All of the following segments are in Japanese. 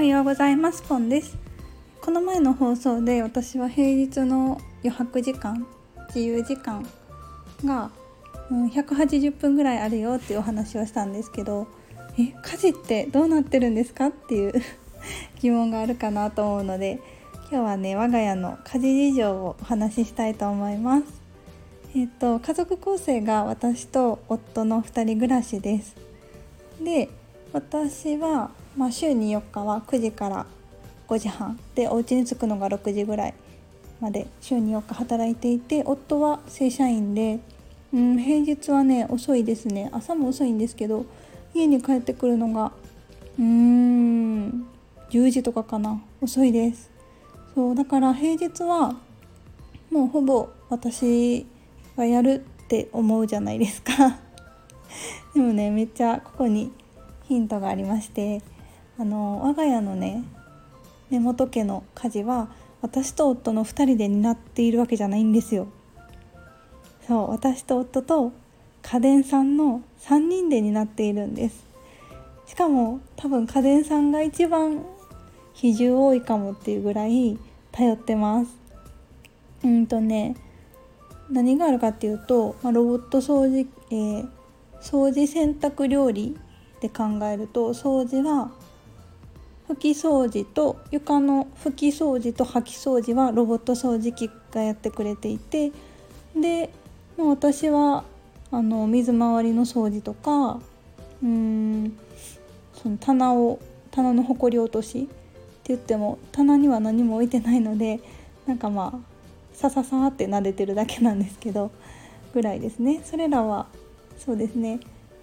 はようございます。ポンです。この前の放送で私は平日の余白時間自由時間が、180分ぐらいあるよっていうお話をしたんですけどえ家事ってどうなってるんですかっていう 疑問があるかなと思うので今日はね我が家の家事事情をお話ししたいと思います。えっ、と家族構成が私と夫の2人暮らしです。で私はまあ、週に4日は9時から5時半でお家に着くのが6時ぐらいまで週に4日働いていて夫は正社員で、うん、平日はね遅いですね。朝も遅いんですけど家に帰ってくるのがうーん10時とかかな。遅いです。そうだから平日はもうほぼ私がやるって思うじゃないですか。でもねめっちゃここにヒントがありましてあの我が家のね根本家の家事は私と夫の2人で担っているわけじゃないんですよ。そう私と夫と家電さんの3人で担っているんです。しかも多分家電さんが一番比重多いかもっていうぐらい頼ってます。うんとね何があるかっていうと、まあ、ロボット掃除、えー、掃除洗濯料理で考えると掃除は拭き掃除と床の拭き掃除と掃き掃除はロボット掃除機がやってくれていてでもう私はあの水回りの掃除とかうーんその棚を棚のほこり落としって言っても棚には何も置いてないのでなんかまあさささって撫でてるだけなんですけどぐらいですね。それらはそうですね。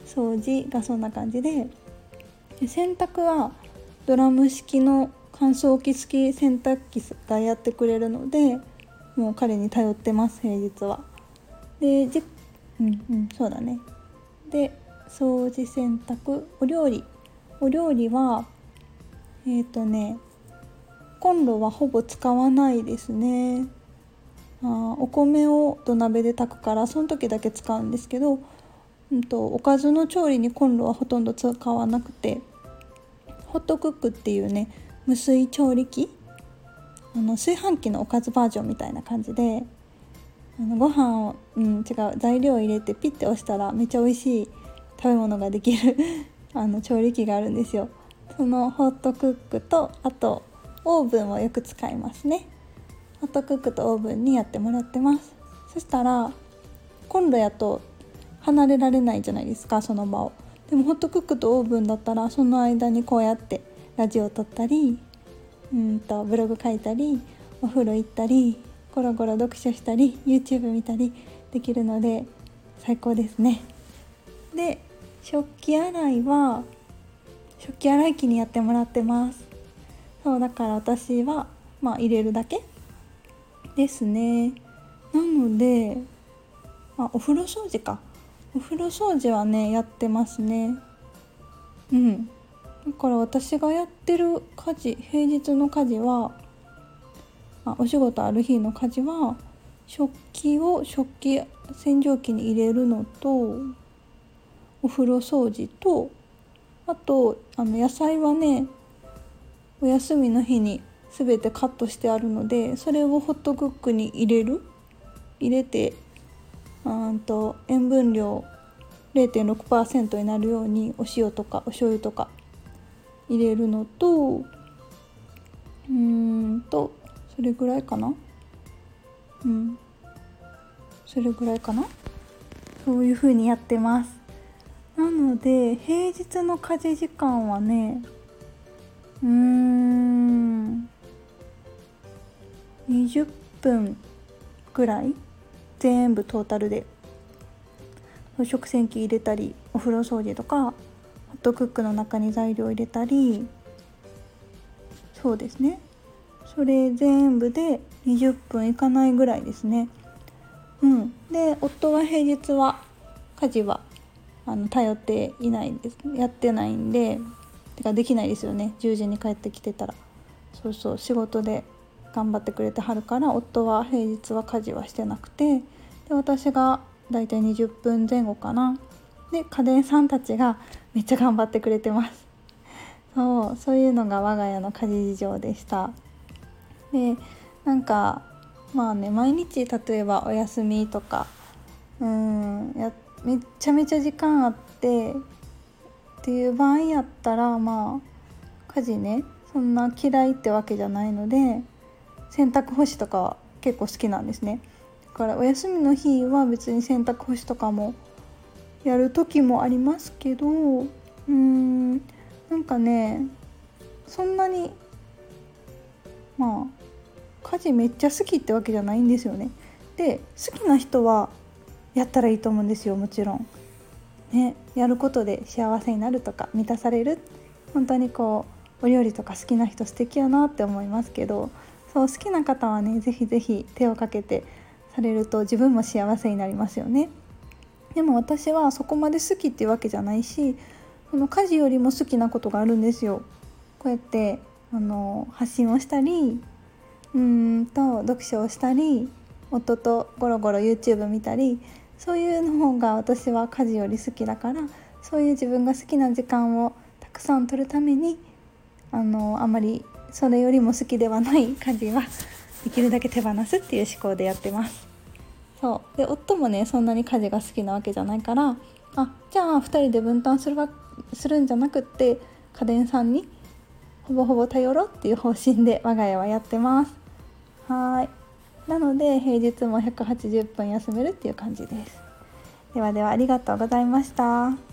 掃除がそんな感じで洗濯はドラム式の乾燥機付き洗濯機がやってくれるのでもう彼に頼ってます平日は。でじうんうんそうだね。で掃除洗濯お料理お料理はえっ、ー、とねコンロはほぼ使わないですね。あお米を土鍋で炊くからその時だけ使うんですけど、うんと、おかずの調理にコンロはほとんど使わなくてホットクックっていうね無水調理器あの炊飯器のおかずバージョンみたいな感じであのご飯を、うん、違う材料を入れてピッて押したらめっちゃ美味しい食べ物ができる あの調理器があるんですよ。そのホットクックとあとオーブンをよく使いますね。ホットクックとオーブンにやってもらってます。そしたらコンロやと離れられないじゃないですかその場を。でもホットクックとオーブンだったらその間にこうやってラジオを撮ったりうんとブログ書いたりお風呂行ったりゴロゴロ読書したり YouTube 見たりできるので最高ですね。で食器洗いは食器洗い機にやってもらってます。そうだから私はまあ入れるだけ？ですね。なので、まあ、お風呂掃除か。お風呂掃除はねやってますね。うん。だから私がやってる家事平日の家事はあお仕事ある日の家事は食器を食器洗浄機に入れるのとお風呂掃除とあとあの野菜はねお休みの日に全てカットしてあるのでそれをホットクックに入れる？入れてうんと塩分量0.6%になるようにお塩とかお醤油とか入れるのとうんとそれぐらいかな？うん。それぐらいかな？そういう風にやってます。なので平日の家事時間はねうーん20分ぐらい全部トータルで。食洗機入れたりお風呂掃除とかホットクックの中に材料入れたり。そうですね。それ全部で20分いかないぐらいですね。うん。で夫は平日は家事はあの頼っていないんです。やってないんでてかできないですよね。10時に帰ってきてたら。そうそう。仕事で頑張ってくれてはるから夫は平日は家事はしてなくてで私がだいたい20分前後かな。で家電さんたちがめっちゃ頑張ってくれてます。そうそういうのが我が家の家事事情でした。でなんかまあね毎日例えばお休みとかうんやめっちゃめちゃ時間あってっていう場合やったらまあ家事ねそんな嫌いってわけじゃないので洗濯干しとかは結構好きなんですね。だからお休みの日は別に洗濯干しとかもやる時もありますけどうーんなんかねそんなにまあ家事めっちゃ好きってわけじゃないんですよね。で好きな人はやったらいいと思うんですよもちろん。ね、やることで幸せになるとか満たされる。本当にこうお料理とか好きな人素敵やなって思いますけどそう好きな方はね是非是非手をかけてされると自分も幸せになりますよね。でも私はそこまで好きっていうわけじゃないしこの家事よりも好きなことがあるんですよ。こうやってあの発信をしたりうんと読書をしたり夫とゴロゴロ YouTube 見たりそういうの方が私は家事より好きだからそういう自分が好きな時間をたくさん取るためにあのあまりそれよりも好きではない家事はできるだけ手放すっていう思考でやってます。そう。で夫もねそんなに家事が好きなわけじゃないからあじゃあ2人で分担するわするんじゃなくって家電さんにほぼほぼ頼ろうっていう方針で我が家はやってます。はい。なので平日も180分休めるっていう感じです。ではではありがとうございました。